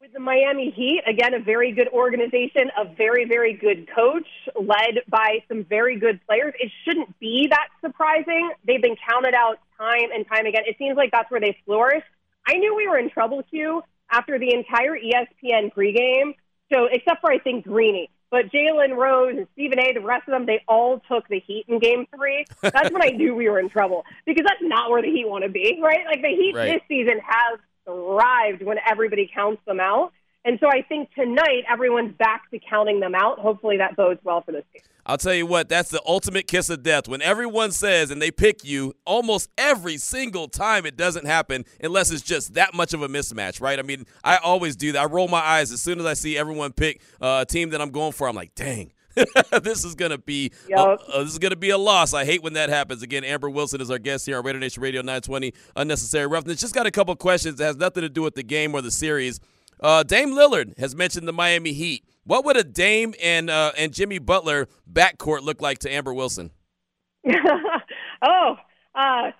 with the Miami Heat, again, a very good organization, a very, very good coach, led by some very good players. It shouldn't be that surprising. They've been counted out time and time again. It seems like that's where they flourish. I knew we were in trouble, Q, after the entire ESPN pregame. So, except for I think Greeny, but Jalen Rose and Stephen A. The rest of them, they all took the Heat in Game Three. That's when I knew we were in trouble because that's not where the Heat want to be, right? Like the Heat Right. this season have thrived when everybody counts them out. And so I think tonight everyone's back to counting them out. Hopefully that bodes well for this team. I'll tell you what, that's the ultimate kiss of death. When everyone says and they pick you, almost every single time it doesn't happen unless it's just that much of a mismatch, right? I mean, I always do that. I roll my eyes as soon as I see everyone pick uh, a team that I'm going for. I'm like, dang. <laughs> this is gonna be a, Yup. uh, this is gonna be a loss. I hate when that happens. Again, Amber Wilson is our guest here on Raider Nation Radio 920. Unnecessary roughness. Just got a couple questions that has nothing to do with the game or the series. Uh, Dame Lillard has mentioned the Miami Heat. What would a Dame and uh, and Jimmy Butler backcourt look like to Amber Wilson? <laughs> oh, uh,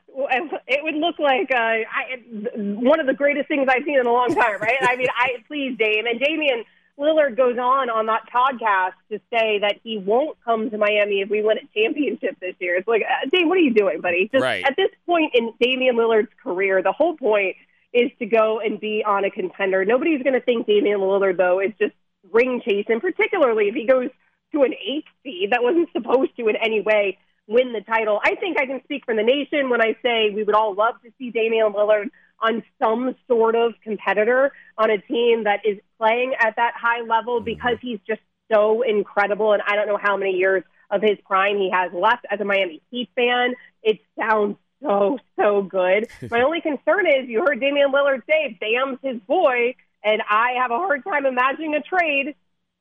it would look like uh, I, one of the greatest things I've seen in a long time, right? I mean, I <laughs> please, Dame and Damian Lillard goes on on that podcast to say that he won't come to Miami if we win a championship this year. It's like, uh, Dame, what are you doing, buddy? Just Right. at this point in Damian Lillard's career, the whole point is to go and be on a contender. Nobody's going to think Damian Lillard though is just ring chasing, particularly if he goes to an eight seed that wasn't supposed to in any way win the title. I think I can speak for the nation when I say we would all love to see Damian Lillard on some sort of competitor on a team that is playing at that high level mm-hmm. because he's just so incredible. And I don't know how many years of his prime he has left as a Miami Heat fan. It sounds so, so good. <laughs> My only concern is you heard Damian Lillard say Bam's his boy, and I have a hard time imagining a trade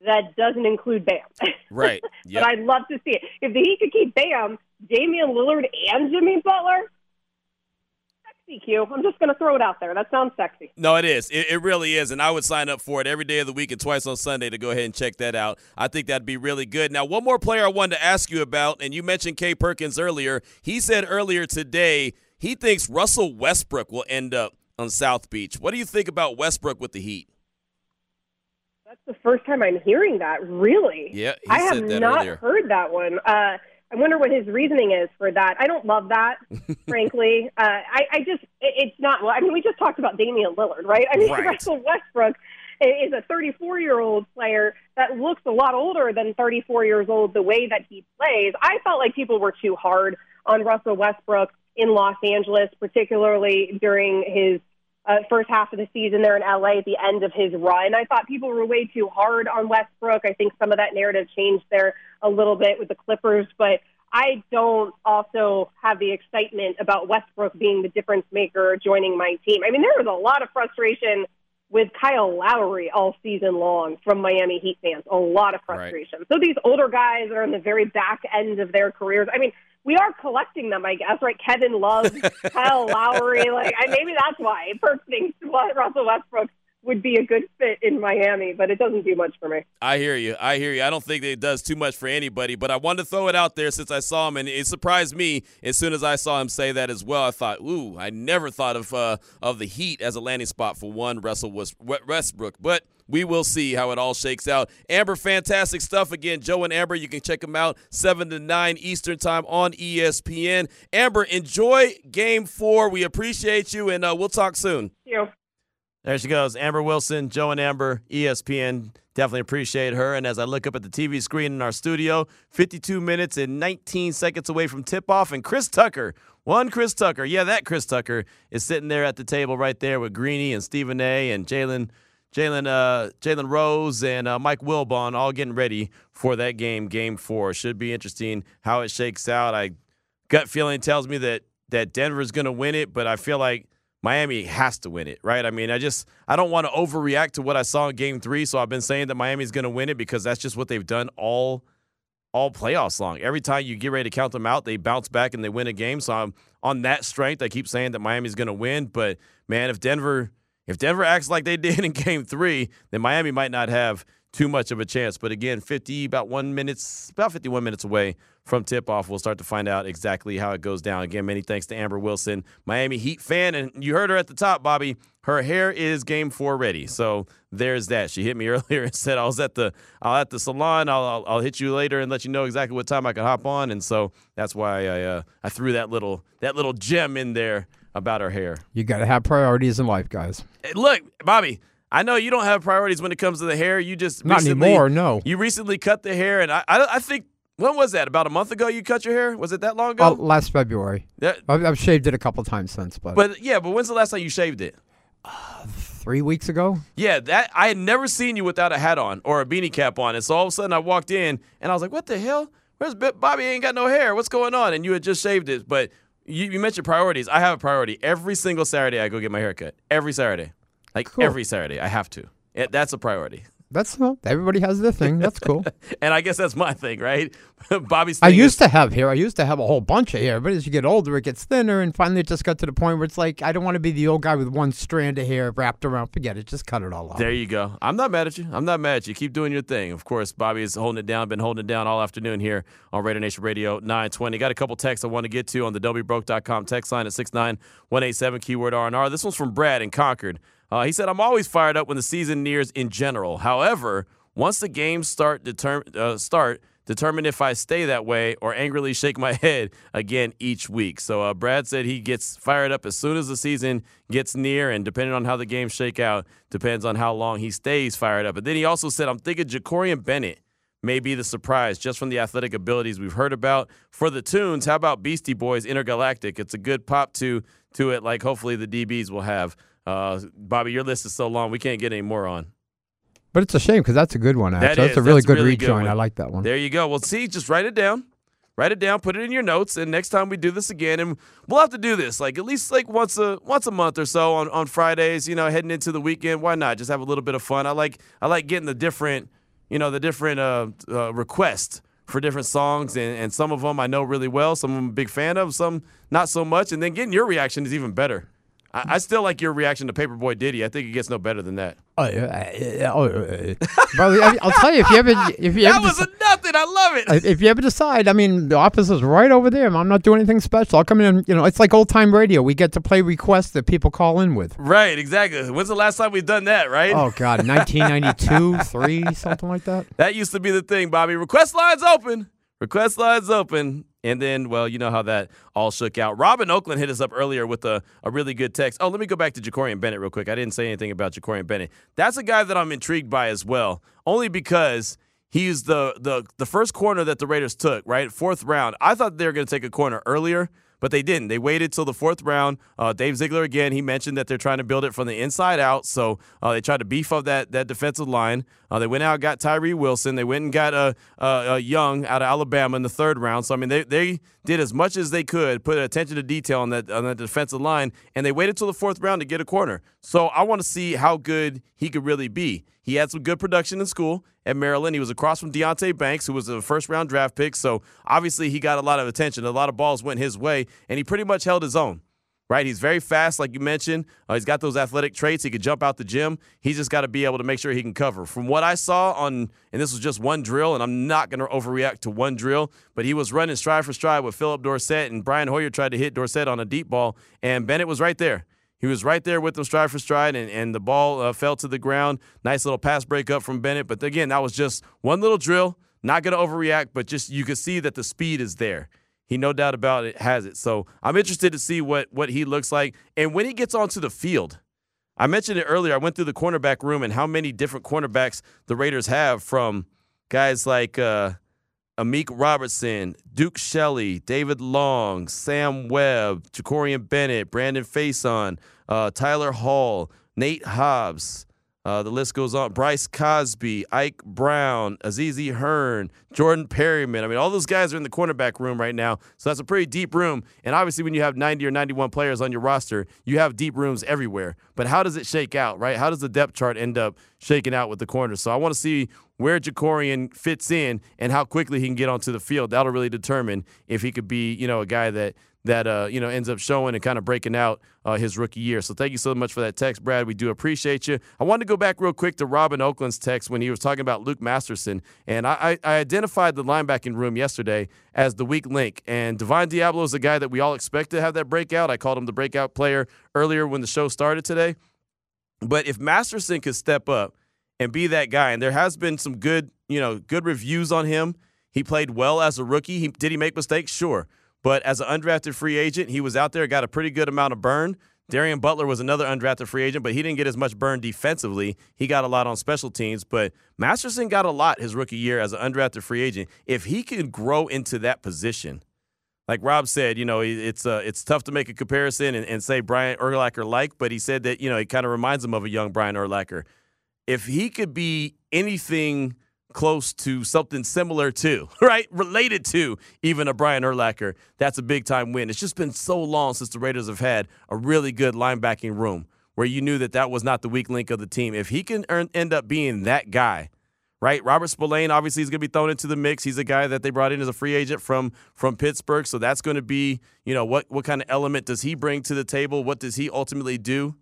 that doesn't include Bam. <laughs> Right. Yep. but I'd love to see it. If the Heat could keep Bam, Damian Lillard, and Jimmy Butler, CQ. I'm just going to throw it out there. That sounds sexy. No, it is. It, it, really is. And I would sign up for it every day of the week and twice on Sunday to go ahead and check that out. I think that'd be really good. Now, one more player I wanted to ask you about, and you mentioned Kay Perkins earlier. He said earlier today he thinks Russell Westbrook will end up on South Beach. What do you think about Westbrook with the Heat? That's the first time I'm hearing that. Really? Yeah, I have not earlier. heard that one. Uh, I wonder what his reasoning is for that. I don't love that, <laughs> frankly. Uh, I, I just, it, it's not. Well, I mean, we just talked about Damian Lillard, right? I mean, <laughs> right. Russell Westbrook is a 34 year old player that looks a lot older than 34 years old the way that he plays. I felt like people were too hard on Russell Westbrook in Los Angeles, particularly during his uh, first half of the season there in LA at the end of his run. I thought people were way too hard on Westbrook. I think some of that narrative changed there a little bit with the Clippers, but I don't also have the excitement about Westbrook being the difference maker joining my team. I mean, there was a lot of frustration with Kyle Lowry all season long from Miami Heat fans. A lot of frustration. Right. So these older guys are in the very back end of their careers. I mean, we are collecting them, I guess, right? Kevin Love, <laughs> Kyle Lowry, like I, maybe that's why Perk thinks Russell Westbrook would be a good fit in Miami, but it doesn't do much for me. I hear you. I hear you. I don't think it does too much for anybody, but I wanted to throw it out there since I saw him, and it surprised me as soon as I saw him say that as well. I thought, ooh, I never thought of uh, of the Heat as a landing spot for one Russell was Westbrook, but we will see how it all shakes out. Amber, fantastic stuff again. Joe and Amber, you can check them out 7 to 9 Eastern Time on ESPN. Amber, enjoy game four. We appreciate you, and uh, we'll talk soon. Thank you. There she goes, Amber Wilson, Joe and Amber, ESPN. Definitely appreciate her. And as I look up at the TV screen in our studio, 52 minutes and 19 seconds away from tip off, and Chris Tucker, one Chris Tucker, yeah, that Chris Tucker is sitting there at the table right there with Greeny and Stephen A. and Jalen. Jalen uh, Jalen Rose and uh, Mike Wilbon all getting ready for that game, game four. Should be interesting how it shakes out. I gut feeling tells me that that Denver's going to win it, but I feel like Miami has to win it, right? I mean, I just I don't want to overreact to what I saw in game 3, so I've been saying that Miami's going to win it because that's just what they've done all all playoffs long. Every time you get ready to count them out, they bounce back and they win a game. So I'm on that strength, I keep saying that Miami's going to win, but man, if Denver if Denver acts like they <laughs> did in game 3, then Miami might not have too much of a chance. But again, 50 about 1 minutes about 51 minutes away from tip off. We'll start to find out exactly how it goes down. Again, many thanks to Amber Wilson, Miami Heat fan. And you heard her at the top, Bobby. Her hair is game four ready. So there's that. She hit me <laughs> earlier and said I was at the I'll at the salon. I'll, I'll, I'll hit you later and let you know exactly what time I could hop on. And so that's why I uh, I threw that little that little gem in there about her hair. You got to have priorities in life, guys. Hey, look, Bobby, I know you don't have priorities when it comes to the hair. You just not recently, anymore. No, you recently cut the hair, and I, I, I think when was that? About a month ago, you cut your hair. Was it that long ago? Uh, last February. Yeah, I've, I've, shaved it a couple times since, but but yeah, but when's the last time you shaved it? Uh, three weeks ago. Yeah, that I had never seen you without a hat on or a beanie cap on, and so all of a sudden I walked in and I was like, "What the hell? Where's Bobby? Ain't got no hair. What's going on?" And you had just shaved it, but. You, you mentioned priorities. I have a priority. Every single Saturday, I go get my hair cut. Every Saturday. Like cool. every Saturday. I have to. It, that's a priority. That's well, everybody has their thing. That's cool. <laughs> and I guess that's my thing, right? <laughs> Bobby's. I used is, to have hair. I used to have a whole bunch of hair, but as you get older, it gets thinner, and finally, it just got to the point where it's like I don't want to be the old guy with one strand of hair wrapped around. Forget it. Just cut it all off. There you go. I'm not mad at you. I'm not mad at you. Keep doing your thing. Of course, Bobby is holding it down. Been holding it down all afternoon here on Raider Nation Radio 920. Got a couple texts I want to get to on the don'tbebroke.com text line at six nine one eight seven keyword R and R. This one's from Brad in Concord. Uh, he said, I'm always fired up when the season nears in general. However, once the games start, determ- uh, start determine if I stay that way or angrily shake my <laughs> head again each week. So uh, Brad said he gets fired up as soon as the season gets near, and depending on how the games shake out, depends on how long he stays fired up. But then he also said, I'm thinking Jakorian Bennett may be the surprise just from the athletic abilities we've heard about. For the tunes, how about Beastie Boys Intergalactic? It's a good pop to to it, like hopefully the DBs will have. Uh, Bobby, your list is so long, we can't get any more on. But it's a shame because that's a good one. Actually, That that's a really That's good really rejoin. I like that one. There you go. Well, see, just write it down. Write it down, put it in your notes, and next time we do this again, and we'll have to do this like at least like once a once a month or so on, on Fridays. You know, heading into the weekend, why not? Just have a little bit of fun. I like I like getting the different, you know, the different uh, uh, requests for different songs, and, and some of them I know really well, some of them I'm a big fan of, some not so much, and then getting your reaction is even better. I, I still like your reaction to Paperboy Ditty. I think it gets no better than that. Oh, oh, uh, brother, I- I'll tell you if you ever if you <laughs> That ever was deci- a nothing. I love it. if you ever decide, I mean, the office is right over there. I'm not doing anything special. I'll come in. and, You know, it's like old time radio. We get to play requests that people call in with. Right, exactly. When's the last time we've done that, right? Oh God, <laughs> 1992, three, something like that. That used to be the thing, Bobby. Request lines open. Request lines open. And then, well, you know how that all shook out. Robin Oakland hit us up earlier with a, a really good text. Oh, let me go back to Jakorian Bennett real quick. I didn't say anything about Jakorian Bennett. That's a guy that I'm intrigued by as well, only because he's the the the first corner that the Raiders took, right? Fourth round. I thought they were going to take a corner earlier, but they didn't. They waited till the fourth round. Uh, Dave Ziegler again. He mentioned that they're trying to build it from the inside out. So uh, they tried to beef up that that defensive line. Uh, they went out got Tyree Wilson. They went and got a uh, uh, Young out of Alabama in the third round. So I mean, they they did as much as they could, put attention to detail on that on that defensive line, and they waited till the fourth round to get a corner. So I want to see how good he could really be. He had some good production in school at Maryland. He was across from Deonte Banks, who was a first round draft pick. So obviously he got a lot of attention. A lot of balls went his way, and he pretty much held his own. Right, he's very fast, like you mentioned. Uh, he's got those athletic traits. He could jump out the gym. He's just got to be able to make sure he can cover. From what I saw on, and this was just one drill, and I'm not going to overreact to one drill, but he was running stride for stride with Phillip Dorsett, and Brian Hoyer tried to hit Dorsett on a deep ball, and Bennett was right there. He was right there with them stride for stride, and, and the ball uh, fell to the ground. Nice little pass break up from Bennett. But again, that was just one little drill. Not going to overreact, but just you could see that the speed is there. He no doubt about it has it. So I'm interested to see what what he looks like. And when he gets onto the field, I mentioned it earlier. I went through the cornerback room and how many different cornerbacks the Raiders have from guys like uh, Amik Robertson, Duke Shelley, David Long, Sam Webb, Jakorian Bennett, Brandon Facyson, uh, Tyler Hall, Nate Hobbs. Uh, the list goes on. Bryce Cosby, Ike Brown, Azizi Hearn, Jordan Perryman. I mean, all those guys are in the cornerback room right now. So that's a pretty deep room. And obviously, when you have 90 or 91 players on your roster, you have deep rooms everywhere. But how does it shake out, right? How does the depth chart end up shaking out with the corners? So I want to see where Jakorian fits in and how quickly he can get onto the field. That'll really determine if he could be, you know, a guy that that uh, you know ends up showing and kind of breaking out uh, his rookie year. So thank you so much for that text, Brad. We do appreciate you. I wanted to go back real quick to Robin Oakland's text when he was talking about Luke Masterson, and I, I, identified the linebacking room yesterday as the weak link. And Divine Deablo is a guy that we all expect to have that breakout. I called him the breakout player earlier when the show started today. But if Masterson could step up and be that guy, and there has been some good, you know, good reviews on him. He played well as a rookie. He, did he make mistakes? Sure. But as an undrafted free agent, he was out there, got a pretty good amount of burn. Darien Butler was another undrafted free agent, but he didn't get as much burn defensively. He got a lot on special teams, but Masterson got a lot his rookie year as an undrafted free agent. If he can grow into that position, like Rob said, you know, it's uh, it's tough to make a comparison and, and say Brian Urlacher like, but he said that, you know, it kind of reminds him of a young Brian Urlacher. If he could be anything close to something similar to, <laughs> right? Related to even a Brian Urlacher, that's a big time win. It's just been so long since the Raiders have had a really good linebacking room where you knew that that was not the weak link of the team. If he can earn, end up being that guy, right? Robert Spillane obviously is going to be thrown into the mix. He's a guy that they brought in as a free agent from from Pittsburgh, so that's going to be, you know, what what kind of element does he bring to the table? What does he ultimately do?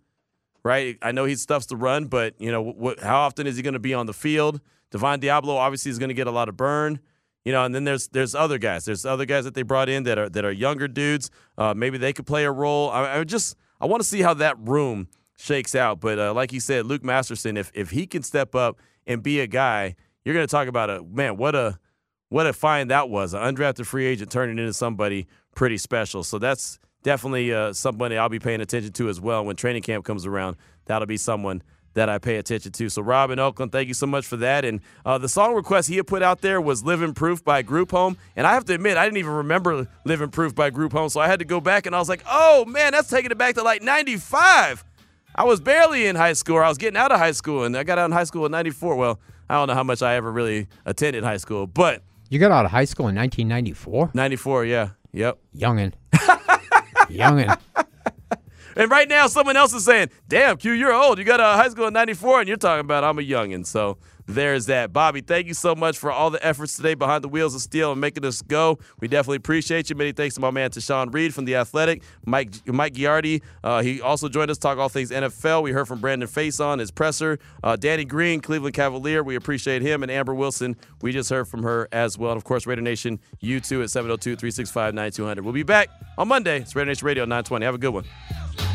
Right? I know he stuffs the run, but you know, how often is he going to be on the field? Divine Deablo obviously is going to get a lot of burn. You know, and then there's there's other guys. There's other guys that they brought in that are that are younger dudes. Uh, maybe they could play a role. I, I just I want to see how that room shakes out. But uh, like you said, Luke Masterson, if if he can step up and be a guy, you're going to talk about a man. What a what a find that was. An undrafted free agent turning into somebody pretty special. So that's definitely uh, somebody I'll be paying attention to as well when training camp comes around. That'll be someone that I pay attention to. So, Rob in Oakland, thank you so much for that. And uh, the song request he had put out there was Living Proof by Group Home. And I have to admit, I didn't even remember Living Proof by Group Home. So I had to go back and I was like, oh man, that's taking it back to like 95. I was barely in high school, I was getting out of high school, and I got out in high school in 94. Well, I don't know how much I ever really attended high school, but You got out of high school in 1994? 94, yeah. Yep. Youngin. <laughs> Youngin. And right now, someone else is saying, "Damn, Q, you're old. You got a high school in '94, and you're talking about I'm a youngin." So there's that. Bobby, thank you so much for all the efforts today behind the wheels of steel and making us go. We definitely appreciate you. Many thanks to my man Tashan Reed from the Athletic, Mike Mike Giardi. Uh, he also joined us talk all things NFL. We heard from Brandon Facyson, his presser, uh, Danny Green, Cleveland Cavalier. We appreciate him and Amber Wilson. We just heard from her as well. And of course, Raider Nation, you too at 702 365 9200. We'll be back on Monday. It's Raider Nation Radio 920. Have a good one.